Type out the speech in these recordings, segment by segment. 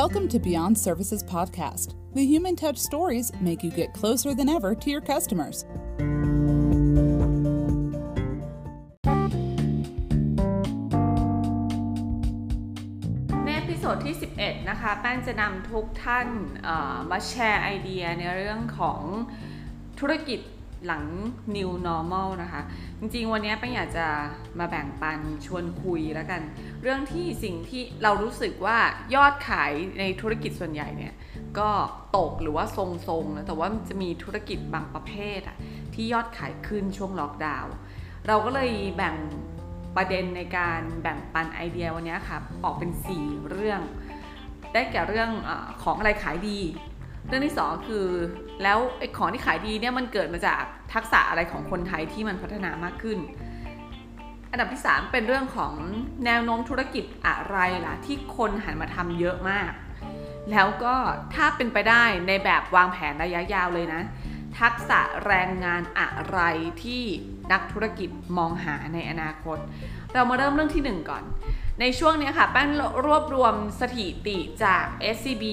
Welcome to Beyond Services Podcast. The human touch stories make you get closer than ever to your customers. ในเอพิโซดที่ 11 นะคะ แป้งจะนำทุกท่านเอ่อมาแชร์ไอเดียในเรื่องของธุรกิจ หลัง New Normal นะคะ จริงๆ วันนี้ป้งอยากจะมาแบ่งปันชวนคุยแล้วกัน เรื่องที่สิ่งที่เรารู้สึกว่ายอดขายในธุรกิจส่วนใหญ่เนี่ยก็ตกหรือว่าทรงๆนะแต่ว่าจะมีธุรกิจบางประเภทอะที่ยอดขายขึ้นช่วงล็อกดาวน์เราก็เลยแบ่งประเด็นในการแบ่งปันไอเดียวันนี้ค่ะออกเป็น 4 เรื่อง ได้แก่เรื่องของอะไรขายดี รื่องที่ 2 คือ แล้วไอ้ของที่ขายดีเนี่ยมันเกิดมาจากทักษะอะไรของคนไทยที่มันพัฒนามากขึ้น อันดับที่ 3 เป็นเรื่องของแนวโน้มธุรกิจอะไรล่ะที่คนหันมาทำเยอะมาก แล้วก็ถ้าเป็นไปได้ในแบบวางแผนระยะยาวเลยนะ ทักษะแรงงานอะไรที่นักธุรกิจมองหาในอนาคต เรามาเริ่มเรื่องที่ 1 ก่อน ในช่วงนี้ค่ะแป้งรวบรวมสถิติจาก SCB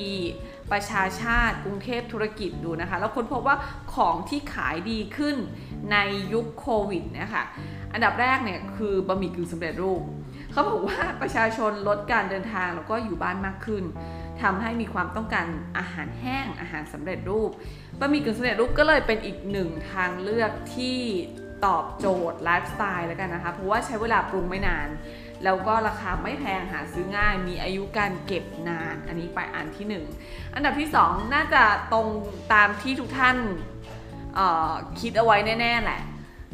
ประชาชาติกรุงเทพธุรกิจดูนะคะ แล้วค้นพบว่าของที่ขายดีขึ้นในยุคโควิดเนี่ยค่ะอันดับแรกเนี่ยคือบะหมี่กึ่งสำเร็จรูปเขาบอกว่าประชาชนลดการเดินทางแล้วก็อยู่บ้านมากขึ้นทำให้มีความต้องการอาหารแห้งอาหารสำเร็จรูปบะหมี่กึ่งสำเร็จรูปก็เลยเป็นอีกหนึ่งทางเลือกที่ตอบโจทย์ไลฟ์สไตล์แล้วกันนะคะ เพราะว่าใช้เวลาปรุงไม่นาน แล้วก็ราคาไม่แพงหาซื้อง่าย มีอายุการเก็บนาน อันนี้ไปอันที่ 1 อันดับที่ 2 น่าจะตรงตามที่ทุกท่านคิดเอาไว้แน่ๆแหละ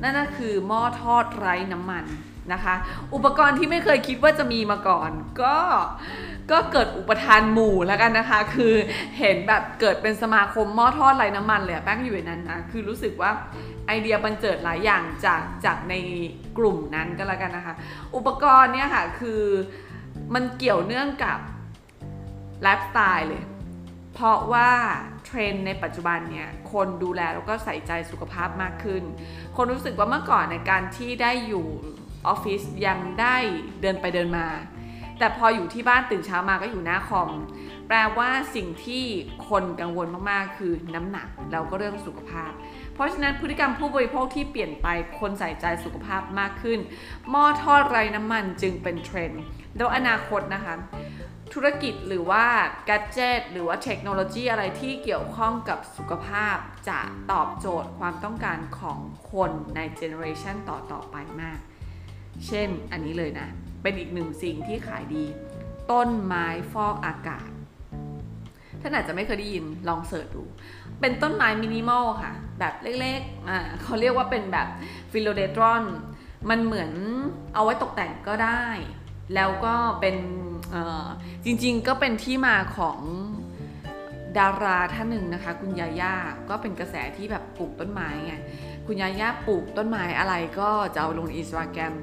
นั่นก็คือหม้อทอดไร้น้ำมันนะคะ อุปกรณ์ที่ไม่เคยคิดว่าจะมีมาก่อน ก็ก็เกิดอุปทานหมู่แล้วกันนะคะ คือเห็นแบบเกิดเป็นสมาคมหม้อทอดไร้น้ำมันเลยแป้งอยู่ในนั้นนะคือรู้สึกว่า ไอเดียบันเจิดหลายอย่างจากจากในกลุ่มนั้นก็แล้วกันนะคะ อุปกรณ์เนี่ยค่ะคือมันเกี่ยวเนื่องกับไลฟ์สไตล์เลย เพราะว่าเทรนด์ในปัจจุบันเนี่ยคนดูแลแล้วก็ใส่ใจสุขภาพมากขึ้น คนรู้สึกว่าเมื่อก่อนในการที่ได้อยู่ออฟฟิศยังได้เดินไปเดินมา แต่พออยู่ที่บ้านตื่นเช้ามาก็อยู่หน้าคอม แปลว่าสิ่งที่คนกังวลมากๆ คือน้ำหนักแล้วก็เรื่องสุขภาพ เพราะฉะนั้นพฤติกรรมผู้บริโภคที่เปลี่ยนไปคนใส่ใจสุขภาพมากขึ้น หม้อทอดไร้น้ำมันจึงเป็นเทรนด์แล้วอนาคตนะคะธุรกิจหรือว่ากัจเจตหรือว่าเทคโนโลยีอะไรที่เกี่ยวข้องกับสุขภาพ จะตอบโจทย์ความต้องการของคนในเจเนอเรชันต่อๆไปมาก เช่นอันนี้เลยนะ เป็นอีกหนึ่งสิ่งที่ขายดี ต้นไม้ฟอกอากาศ ท่านอาจจะไม่เคยได้ยินลองเสิร์ชดู เป็นต้นไม้มินิมอลค่ะ แบบเล็กๆอ่าเขาเรียกว่าเป็นแบบphilodendron มันเหมือนเอาไว้ตกแต่งก็ได้ แล้วก็เป็นจริงๆก็เป็นที่มาของดาราท่านหนึ่งนะคะ คุณยาย่าก็เป็นกระแสที่แบบปลูกต้นไม้ไงคุณยาย่าปลูกต้นไม้อะไรก็จะเอาลงอินสตาแกรม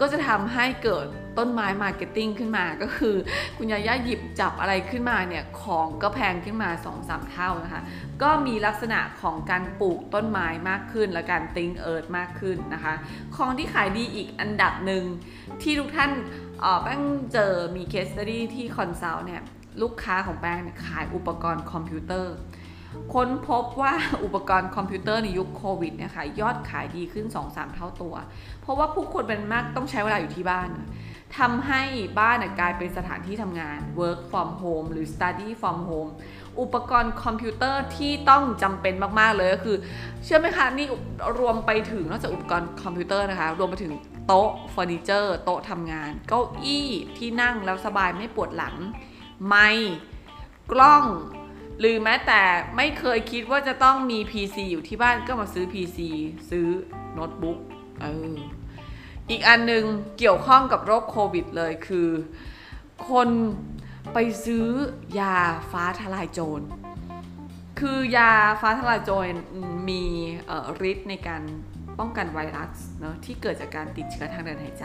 ก็จะทำให้เกิดต้นไม้ marketing ขึ้นมาก็คือ คุณยาย่าหยิบจับอะไรขึ้นมาเนี่ยของก็แพงขึ้นมา 2-3 เท่านะคะ ก็มีลักษณะของการปลูกต้นไม้มากขึ้น และการติ้งเอิร์ธมากขึ้นนะคะ ของที่ขายดีอีกอันดับหนึ่งที่ทุกท่านแป้งเจอมี case study ที่ consult เนี่ยลูกค้าของแป้งขายอุปกรณ์คอมพิวเตอร์ ค้นพบว่าอุปกรณ์คอมพิวเตอร์ในยุคโควิดเนี่ยค่ะยอดขายดีขึ้น 2-3 เท่าตัว เพราะว่าผู้คนเป็นมากต้องใช้เวลาอยู่ที่บ้านทำให้บ้านกลายเป็นสถานที่ทำงาน work from home หรือ study from home อุปกรณ์คอมพิวเตอร์ที่ต้องจำเป็นมากๆเลยก็คือ เชื่อไหมคะ นี่รวมไปถึงนอกจากอุปกรณ์คอมพิวเตอร์นะคะ รวมไปถึงโต๊ะเฟอร์นิเจอร์ โต๊ะทำงาน เก้าอี้ที่นั่งแล้วสบายไม่ปวดหลัง ไมค์กล้อง หรือแม้แต่ไม่เคยคิดว่าจะต้องมี PC อยู่ที่บ้านก็มาซื้อ PC ซื้อโน้ตบุ๊กเอออีกอันนึงเกี่ยวข้องกับโรคโควิดเลยคือ คนไปซื้อยาฟ้าทลายโจร คือยาฟ้าทลายโจรมีฤทธิ์ในการป้องกันไวรัสเนาะที่เกิดจากการติดเชื้อทางเดินหายใจ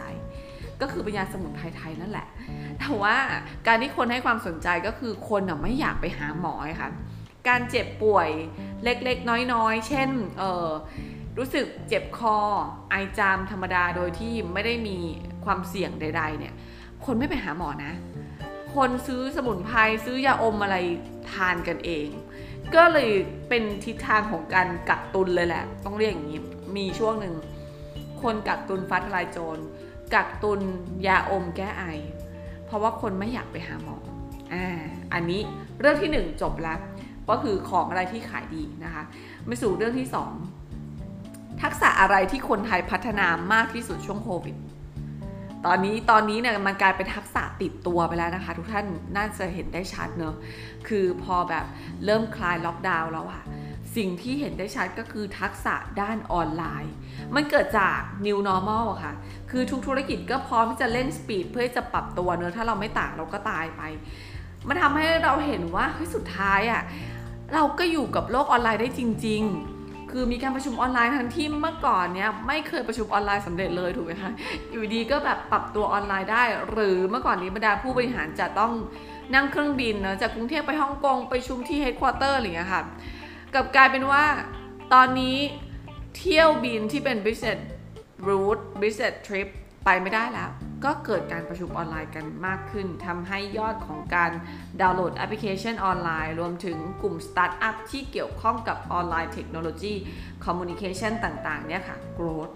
ก็คือเป็นยาสมุนไพรไทยนั่นแหละ แต่ว่าการที่คนให้ความสนใจก็คือคนไม่อยากไปหาหมอค่ะ การเจ็บป่วยเล็กๆ น้อยๆ เช่นเออรู้สึกเจ็บคอ ไอจามธรรมดาโดยที่ไม่ได้มีความเสี่ยงใด ๆ เนี่ย คนไม่ไปหาหมอนะคคนซื้อสมุนไพรซื้อยาอมอะไรทานกันเอง ก็เลยเป็นทิศทางของการกักตุนเลยแหละ ต้องเรียกอย่างนี้ มีช่วงหนึ่งคนกักตุนฟ้าทลายโจร กักตุนยาอมแก้ไอ เพราะว่าคนไม่อยากไปหาหมออ่าอันนี้เรื่องที่หนึ่งจบแล้ว ก็คือของอะไรที่ขายดีนะคะมาสู่เรื่องที่สองทักษะอะไรที่คนไทยพัฒนามากที่สุดช่วงโควิดตอนนี้ตอนนี้เนี่ยมันกลายเป็นทักษะติดตัวไปแล้วนะคะ ทุกท่านน่าจะเห็นได้ชัดเนอะคือพอแบบเริ่มคลายล็อกดาวน์แล้วอะ สิ่งที่เห็นได้ชัดก็คือทักษะด้านออนไลน์ มันเกิดจาก new normal อะค่ะ คือทุกธุรกิจก็พร้อมที่จะเล่นสปีดเพื่อจะปรับตัวเนอะถ้าเราไม่ต่างเราก็ตายไป มันทำให้เราเห็นว่าเฮ้ยสุดท้ายอะเราก็อยู่กับโลกออนไลน์ได้จริง ๆ คือมีการประชุมออนไลน์ทั้งที่เมื่อก่อนเนี้ยไม่เคยประชุมออนไลน์สำเร็จเลยถูกไหมคะอยู่ดีก็แบบปรับตัวออนไลน์ได้ หรือเมื่อก่อนนี้บรรดาผู้บริหารจะต้องนั่งเครื่องบินเนะจากกรุงเทพไปฮ่องกงประชุมที่ headquarter อะไรอย่างเงี้ยค่ะ กลับกลายเป็นว่าตอนนี้เที่ยวบินที่เป็น business route business trip ไปไม่ได้แล้ว ก็เกิดการประชุมออนไลน์กันมากขึ้นทำให้ยอดของการดาวน์โหลดแอปพลิเคชันออนไลน์ รวมถึงกลุ่มสตาร์ทอัพที่เกี่ยวข้องกับออนไลน์เทคโนโลยี communication ต่างๆ เนี่ยค่ะ growth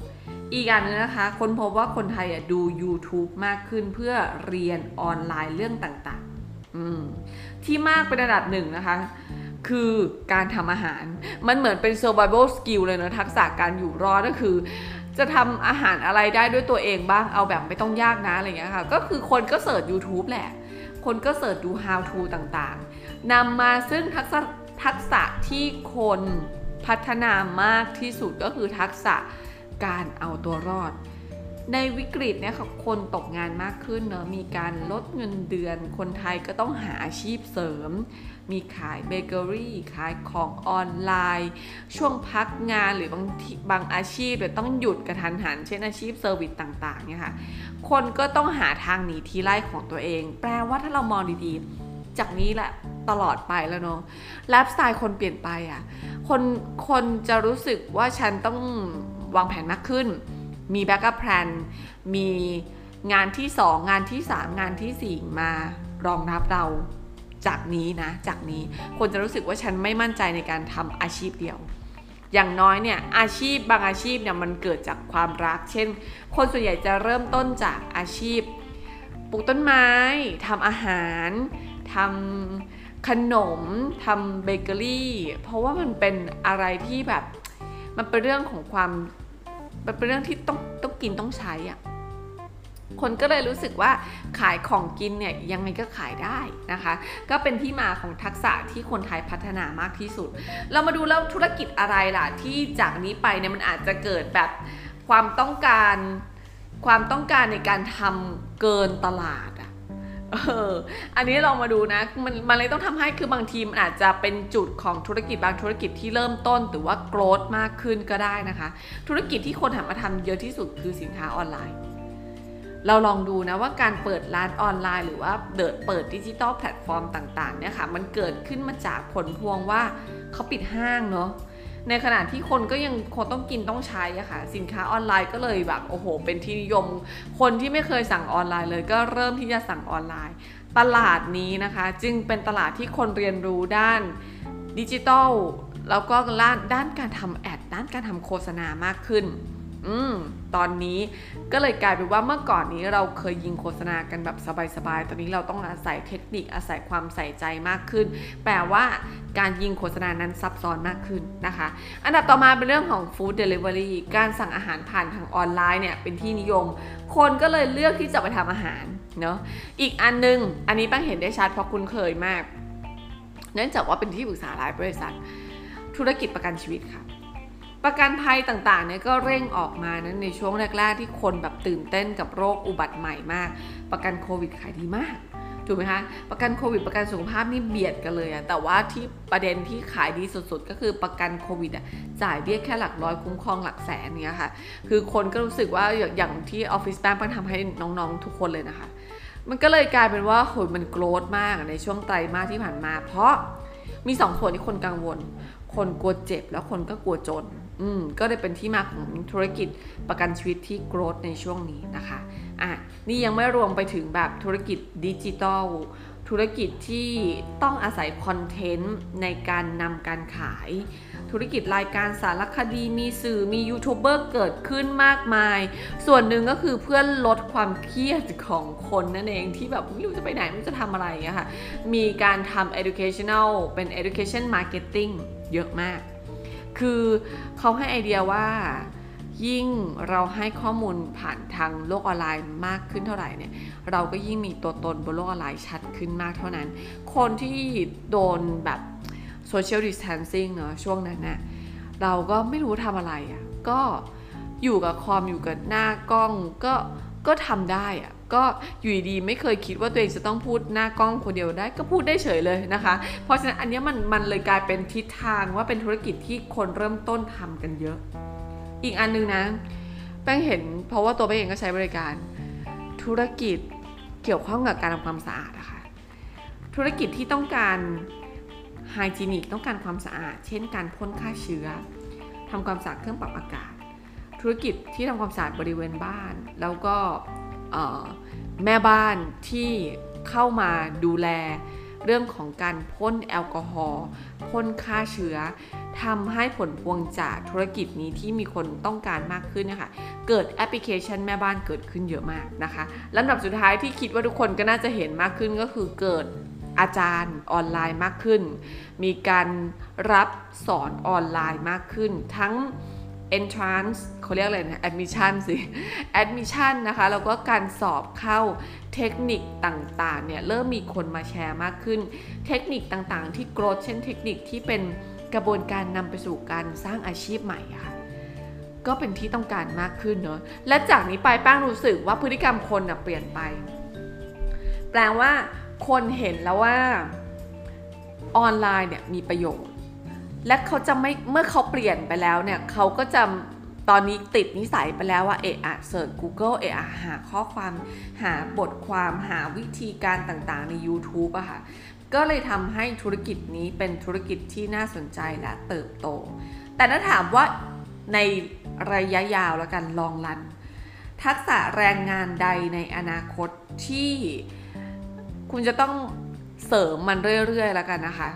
อีกอย่างนึงนะคะ คนพบว่าคนไทยดู YouTube มากขึ้นเพื่อเรียนออนไลน์เรื่องต่างๆที่มากเป็นระดับหนึ่งนะคะ คือการทำอาหาร มันเหมือนเป็น survival skill เลยนะทักษะการอยู่รอดก็คือ จะทำอาหารอะไรได้ด้วยตัวเองบ้างเอาแบบไม่ต้องยากนะอะไรเงี้ยค่ะ ก็คือคนก็เสิร์ช YouTube แหละ คนก็ search ดู how to ต่างๆนำมาซึ่งทักษะทักษะที่คนพัฒนามากที่สุดก็คือทักษะการเอาตัวรอด ในวิกฤตเนี่ยค่ะคนตกงานมากขึ้นเนอะมีการลดเงินเดือน คนไทยก็ต้องหาอาชีพเสริม มีขายเบเกอรี่ขายของออนไลน์ ช่วงพักงานหรือบางบางอาชีพต้องหยุดกระทันหัน เช่นอาชีพ service ต่างๆเนี่ยค่ะคนก็ต้องหาทางหนีทีไล่ของตัวเอง แปลว่าถ้าเรามองดีๆ จากนี้แหละตลอดไปแล้วเนาะไลฟ์สไตล์คนเปลี่ยนไปอะค่ะคนคนจะรู้สึกว่าฉันต้องวางแผนมากขึ้น มี backup plan มีงานที่ 2 งานที่ 3 งานทีสี่4 มารองรับเรา จากนี้นะจากนี้คนจะรู้สึกว่าฉันไม่มั่นใจในการทำอาชีพเดียว อย่างน้อยเนี่ยอาชีพบางอาชีพเนี่ยมันเกิดจากความรัก เช่น คนส่วนใหญ่จะเริ่มต้นจากอาชีพปลูกต้นไม้ทำอาหารทำขนมทำเบเกอรี่ เพราะว่ามันเป็นอะไรที่แบบ มันเป็นเรื่องของความมันเป็นเรื่องที่ต้องต้องกินต้องใช้อะ คนก็เลยรู้สึกว่าขายของกินเนี่ยยังไงก็ขายได้นะคะ ก็เป็นที่มาของทักษะที่คนไทยพัฒนามากที่สุด เรามาดูแล้วธุรกิจอะไรล่ะ ที่จากนี้ไปเนี่ยมันอาจจะเกิดแบบความต้องการความต้องการในการทำเกินตลาดอะเอออันนี้ลองมาดูนะมันมันเลยต้องทำให้คือบางทีมันอาจจะเป็นจุดของธุรกิจบางธุรกิจที่เริ่มต้นหรือว่า growth มากขึ้นก็ได้นะคะ ธุรกิจที่คนหันมาทำเยอะที่สุดคือสินค้าออนไลน์ เราลองดูนะว่าการเปิดร้านออนไลน์ หรือว่าเดิดเปิด digital platform ต่างๆเนี่ยค่ะมันเกิดขึ้นมาจากผลพวงว่าเขาปิดห้างเนาะในขณะที่คนก็ยังคงต้องกินต้องใช้อะค่ะ สินค้าออนไลน์ก็เลยแบบโอ้โห เป็นที่นิยม คนที่ไม่เคยสั่งออนไลน์เลยก็เริ่มที่จะสั่งออนไลน์ ตลาดนี้นะคะ จึงเป็นตลาดที่คนเรียนรู้ด้านดิจิทัลแล้วก็ด้านการทำแอด ด้านการทำโฆษณามากขึ้น อืมตอนนี้ก็เลยกลายเป็นว่าเมื่อก่อนนี้เราเคยยิงโฆษณากันแบบสบายๆ ตอนนี้เราต้องอาศัยเทคนิคอาศัยความใส่ใจมากขึ้น แปลว่าการยิงโฆษณานั้นซับซ้อนมากขึ้นนะคะ อันดับต่อมาเป็นเรื่องของ Food Delivery การสั่งอาหารผ่านทางออนไลน์เนี่ยเป็นที่นิยม คนก็เลยเลือกที่จะไปทำอาหารเนาะอีกอันนึง อันนี้ป้าเห็นได้ชัดเพราะคุ้นเคยมาก เนื่องจากว่าเป็นที่ปรึกษาหลายบริษัท ธุรกิจประกันชีวิตค่ะ ประกันภัยต่างๆเนี่ยก็เร่งออกมานะในช่วงแรก ๆ ที่คนแบบตื่นเต้นกับโรคอุบัติใหม่มาก ประกันโควิดขายดีมากถูกไหมคะประกันโควิดประกันสุขภาพนี่เบียดกันเลยอะแต่ว่าที่ประเด็นที่ขายดีสุดๆ ก็คือประกันโควิดอะจ่ายเบี้ยแค่หลักร้อยคุ้มครองหลักแสนเนี้ยค่ะ คือคนก็รู้สึกว่าอย่างที่ออฟฟิศแบงค์ทำให้น้องๆ ทุกคนเลยนะคะ มันก็เลยกลายเป็นว่าโหยมันโกรธมากในช่วงไตรมาสที่ผ่านมา เพราะมีสองส่วนที่คนกังวล คนกลัวเจ็บแล้วคนก็กลัวจน อืมก็เลยเป็นที่มาของธุรกิจประกันชีวิตที่โกรธในช่วงนี้นะคะอะนี่ยังไม่รวมไปถึงแบบธุรกิจดิจิทัลธุรกิจที่ต้องอาศัยคอนเทนต์ในการนำการขาย ธุรกิจรายการสารคดีมีสื่อมียูทูบเบอร์เกิดขึ้นมากมาย ส่วนหนึ่งก็คือเพื่อลดความเครียดของคนนั่นเองที่แบบไม่รู้จะไปไหนไม่รู้จะทำอะไรอะค่ะมีการทำ educational เป็น education marketing เยอะมาก คือเขาให้ไอเดียว่ายิ่งเราให้ข้อมูลผ่านทางโลกออนไลน์มากขึ้นเท่าไหร่เนี่ยเราก็ยิ่งมีตัวตนบนโลกออนไลน์ชัดขึ้นมากเท่านั้น คนที่โดนแบบโซเชียลดิส a ทนซิ่งเนาะช่วงนั้นน่ะเราก็ไม่รู้ทำอะไรอะ่ะก็อยู่กับคอมอยู่กับหน้ากล้องก็ก็ทำได้อะ ก็อยู่ดีไม่เคยคิดว่าตัวเองจะต้องพูดหน้ากล้องคนเดียวได้ก็พูดได้เฉยเลยนะคะ เพราะฉะนั้นอันนี้มันมันเลยกลายเป็นทิศทางว่าเป็นธุรกิจที่คนเริ่มต้นทำกันเยอะ อีกอันนึงนะแป้งเห็นเพราะว่าตัวแป้งเองก็ใช้บริการ ธุรกิจเกี่ยวข้องกับการทำความสะอาดนะคะธุรกิจที่ต้องการไฮจีนิกต้องการความสะอาด เช่นการพ่นฆ่าเชื้อทำความสะอาดเครื่องปรับอากาศ ธุรกิจที่ทำความสะอาดบริเวณบ้าน แล้วก็ แม่บ้านที่เข้ามาดูแลเรื่องของการพ่นแอลกอฮอล์พ่นฆ่าเชื้อทำให้ผลพวงจากธุรกิจนี้ที่มีคนต้องการมากขึ้นนะคะ เกิดแอปพลิเคชันแม่บ้านเกิดขึ้นเยอะมากนะคะลำดับสุดท้ายที่คิดว่าทุกคนก็น่าจะเห็นมากขึ้นก็คือเกิดอาจารย์ออนไลน์มากขึ้น มีการรับสอนออนไลน์มากขึ้น ทั้ง entrance เขาเรียกอะไรนะ admission สิ admission นะคะแล้วก็การสอบเข้าเทคนิคต่างๆเนี่ยเริ่มมีคนมาแชร์มากขึ้น เทคนิคต่างๆ ที่โกรธเช่นเทคนิคที่เป็นกระบวนการนำไปสู่การสร้างอาชีพใหม่ค่ะก็เป็นที่ต้องการมากขึ้นเนาะและจากนี้ไปแป้งรู้สึกว่าพฤติกรรมคนเปลี่ยนไป แปลว่าคนเห็นแล้วว่าออนไลน์เนี่ยมีประโยชน์ และเขาจะไม่เมื่อเขาเปลี่ยนไปแล้วเนี่ยเขาก็จะ ตอนนี้ติดนิสัยไปแล้วว่าเอะอะเสิร์ช Google เอะอะหาข้อความหาบทความหาวิธีการต่างๆ ใน YouTube อะค่ะ ก็เลยทำให้ธุรกิจนี้เป็นธุรกิจที่น่าสนใจและเติบโต แต่ถ้าถามว่าในระยะยาวแล้วกันลองรัน ทักษะแรงงานใดในอนาคตที่คุณจะต้องเสริมมันเรื่อยๆแล้วกันนะคะ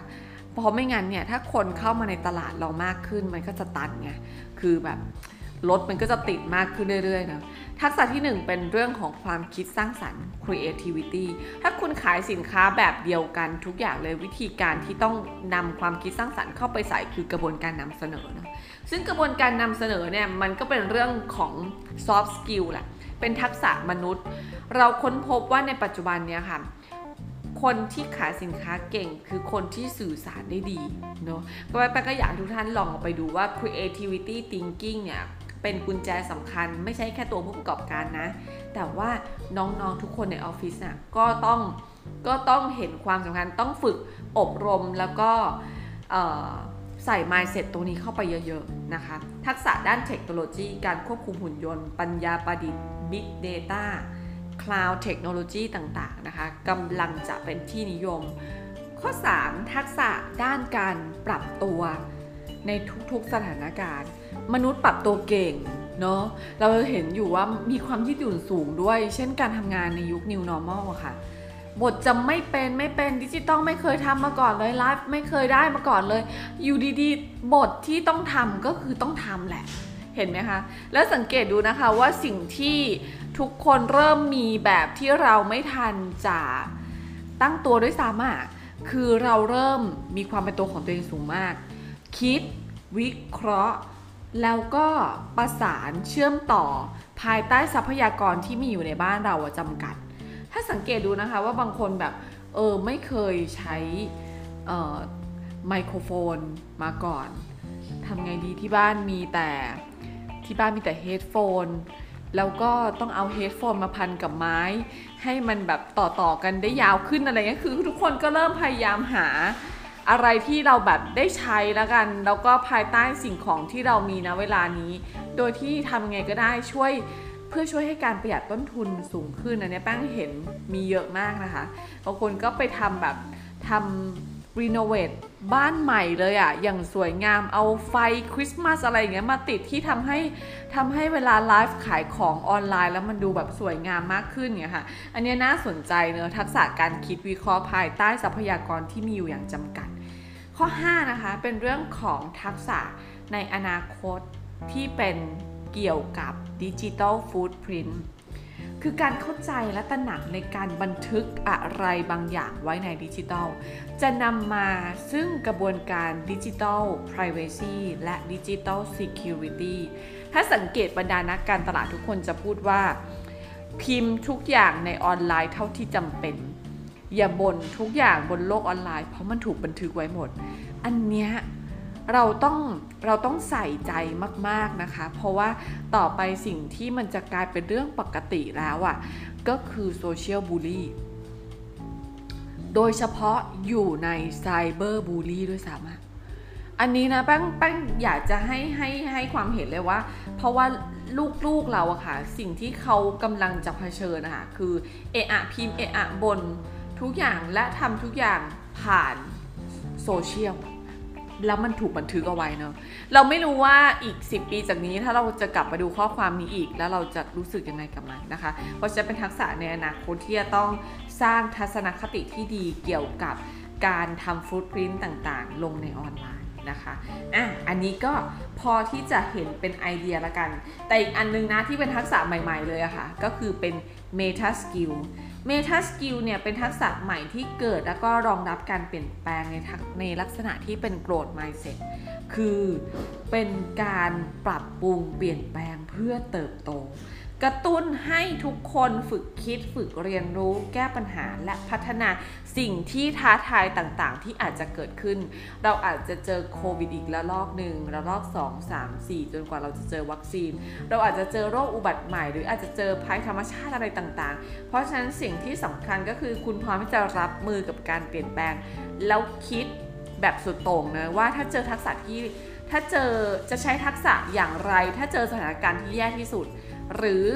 เพราะไม่งั้นเนี่ยถ้าคนเข้ามาในตลาดเรามากขึ้นมันก็จะตันไงคือแบบ รถมันก็จะติดมากขึ้นเรื่อยๆนะทักษะที่ 1 เป็นเรื่องของความคิดสร้างสรรค์ creativity ถ้าคุณขายสินค้าแบบเดียวกันทุกอย่างเลยวิธีการที่ต้องนำความคิดสร้างสรรค์เข้าไปใส่คือกระบวนการนำเสนอนะซึ่งกระบวนการนำเสนอเนี่ยมันก็เป็นเรื่องของ soft skill แหละเป็นทักษะมนุษย์ เราค้นพบว่าในปัจจุบันเนี่ยค่ะคนที่ขายสินค้าเก่งคือคนที่สื่อสารได้ดีเนาะก็ไปก็อยากทุกท่านลองไปดูว่า creativity thinking เนี่ย เป็นกุญแจสำคัญ ไม่ใช่แค่ตัวผู้ประกอบการนะ แต่ว่าน้องๆทุกคนในออฟฟิศน่ะก็ต้องก็ต้องเห็นความสำคัญต้องฝึกอบรมแล้วก็ใส่ mindset ตรงนี้เข้าไปเยอะๆนะคะ ทักษะด้านเทคโนโลยี การควบคุมหุ่นยนต์ ปัญญาประดิษฐ์ Big Data Cloud Technology ต่างๆนะคะกำลังจะเป็นที่นิยม ข้อ 3 ทักษะด้านการปรับตัว ในทุกๆสถานการณ์ มนุษย์ปรับตัวเก่งเนาะเราเห็นอยู่ว่ามีความยืดหยุ่นสูงด้วย เช่นการทำงานในยุค New Normal ค่ะ บทจะไม่เป็นไม่เป็นดิจิตอลไม่เคยทำมาก่อนเลยไลฟ์ไม่เคยได้มาก่อนเลย อยู่ดีๆ บทที่ต้องทำก็คือต้องทำแหละเห็นไหมคะ แล้วสังเกตดูนะคะว่าสิ่งที่ทุกคนเริ่มมีแบบที่เราไม่ทันจะตั้งตัวด้วยซ้ำอะคือเราเริ่มมีความเป็นตัวของตัวเองสูงมาก คิด วิเคราะห์ แล้วก็ประสานเชื่อมต่อ ภายใต้ทรัพยากรที่มีอยู่ในบ้านเราจำกัด ถ้าสังเกตดูนะคะว่าบางคนแบบเออไม่เคยใช้ไมโครโฟนมาก่อนทำไงดีที่บ้านมีแต่ที่บ้านมีแต่ headphone แล้วก็ต้องเอา headphone มาพันกับไม้ ให้มันแบบต่อๆกันได้ยาวขึ้นอะไรเงี้ยคือทุกคนก็เริ่มพยายามหา อะไรที่เราแบบได้ใช้แล้วกัน แล้วก็ภายใต้สิ่งของที่เรามีนะเวลานี้ โดยที่ทำไงก็ได้ช่วยเพื่อช่วยให้การประหยัดต้นทุนสูงขึ้นอันนี้แป้งเห็นมีเยอะมากนะคะบางคนก็ไปทำแบบทำรีโนเวทบ้านใหม่เลยอะ่ะ อย่างสวยงามเอาไฟคริสต์มาสอะไรอย่างเงี้ยมาติดที่ทำให้ทำให้เวลาไลฟ์ขายของออนไลน์ แล้วมันดูแบบสวยงามมากขึ้นเนี่ยค่ะ อันนี้น่าสนใจเนอะทักษะการคิดวิเคราะห์ภายใต้ทรัพยากรที่มีอยู่อย่างจำกัด ข้อ 5 นะคะ เป็นเรื่องของทักษะในอนาคตที่เป็นเกี่ยวกับดิจิทัลฟู้ดพรินต์คือการเข้าใจและตระหนักในการบันทึกอะไรบางอย่างไว้ในดิจิทัล จะนำมาซึ่งกระบวนการดิจิทัล Privacy และดิจิทัล Security ถ้าสังเกตบรรดานักการตลาดทุกคนจะพูดว่า พิมพ์ทุกอย่างในออนไลน์เท่าที่จำเป็น อย่าบ่นทุกอย่างบนโลกออนไลน์ เพราะมันถูกบันทึกไว้หมด อันเนี้ยเราต้องเราต้องใส่ใจมากๆนะคะ เพราะว่าต่อไปสิ่งที่มันจะกลายเป็นเรื่องปกติแล้วอะ่ะก็คือโซเชียลบูลลี่โดยเฉพาะอยู่ในไซเบอร์บูลลี่ด้วยซ้ำอันนี้นะแป้งแป้งอยากจะให้ให้ให้ความเห็นเลยว่า เพราะว่าลูกๆเราอะค่ะ สิ่งที่เขากำลังจะเผชิญนะคะคือเอะอะพิมพ์เอะอะบน ทุกอย่างและทำทุกอย่างผ่านโซเชียลแล้วมันถูกบันทึกเอาไว้เนาะเราไม่รู้ว่าอีก 10 ปีจากนี้ถ้าเราจะกลับมาดูข้อความนี้อีก แล้วเราจะรู้สึกยังไงกับมันนะคะ เพราะฉะนั้นเป็นทักษะในอนาคตที่จะต้องสร้างทัศนคติที่ดีเกี่ยวกับการทำฟุตพิ้นต่างๆ ลงในออนไลน์นะคะอะอันนี้ก็พอที่จะเห็นเป็นไอเดียละกัน แต่อีกอันนึงนะที่เป็นทักษะใหม่ๆเลยอะคะ่ะก็คือเป็น Meta Skill เมทาสกิลเนี่ยเป็นทักษะใหม่ที่เกิดแล้วก็รองรับการเปลี่ยนแปลงในทักในลักษณะที่เป็น growth mindset คือเป็นการปรับปรุงเปลี่ยนแปลงเพื่อเติบโต กระตุ้นให้ทุกคนฝึกคิดฝึกเรียนรู้แก้ปัญหาและพัฒนาสิ่งที่ท้าทายต่างๆ ที่อาจจะเกิดขึ้น เราอาจจะเจอโควิดอีกระลอกหนึ่งระลอก 2 3 4 จนกว่าเราจะเจอวัคซีน เราอาจจะเจอโรคอุบัติใหม่ หรืออาจจะเจอภัยธรรมชาติอะไรต่างๆ เพราะฉะนั้นสิ่งที่สำคัญก็คือคุณพร้อมที่จะรับมือกับการเปลี่ยนแปลง แล้วคิดแบบสุดโต่งนะว่าถ้าเจอทักษะที่ถ้าเจอจะใช้ทักษะอย่างไร ถ้าเจอสถานการณ์ที่แย่ที่สุด หรือ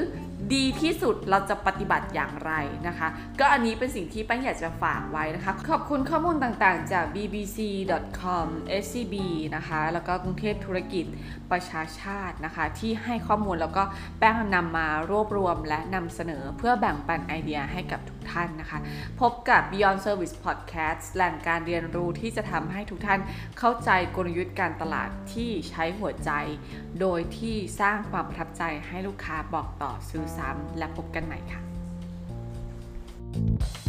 ดีที่สุดเราจะปฏิบัติอย่างไรนะคะ ก็อันนี้เป็นสิ่งที่แป้งอยากจะฝากไว้นะคะ ขอบคุณข้อมูลต่างๆ จาก bbc.com scb นะคะ แล้วก็กรุงเทพธุรกิจประชาชาตินะคะ ที่ให้ข้อมูลแล้วก็แป้งนำมารวบรวมและนำเสนอเพื่อแบ่งปันไอเดียให้กับทุก ท่านนะคะ พบกับ Beyond Service Podcast แหล่งการเรียนรู้ที่จะทำให้ทุกท่านเข้าใจกลยุทธ์การตลาดที่ใช้หัวใจ โดยที่สร้างความประทับใจให้ลูกค้าบอกต่อซื้อซ้ำและพบกันใหม่ค่ะ thank you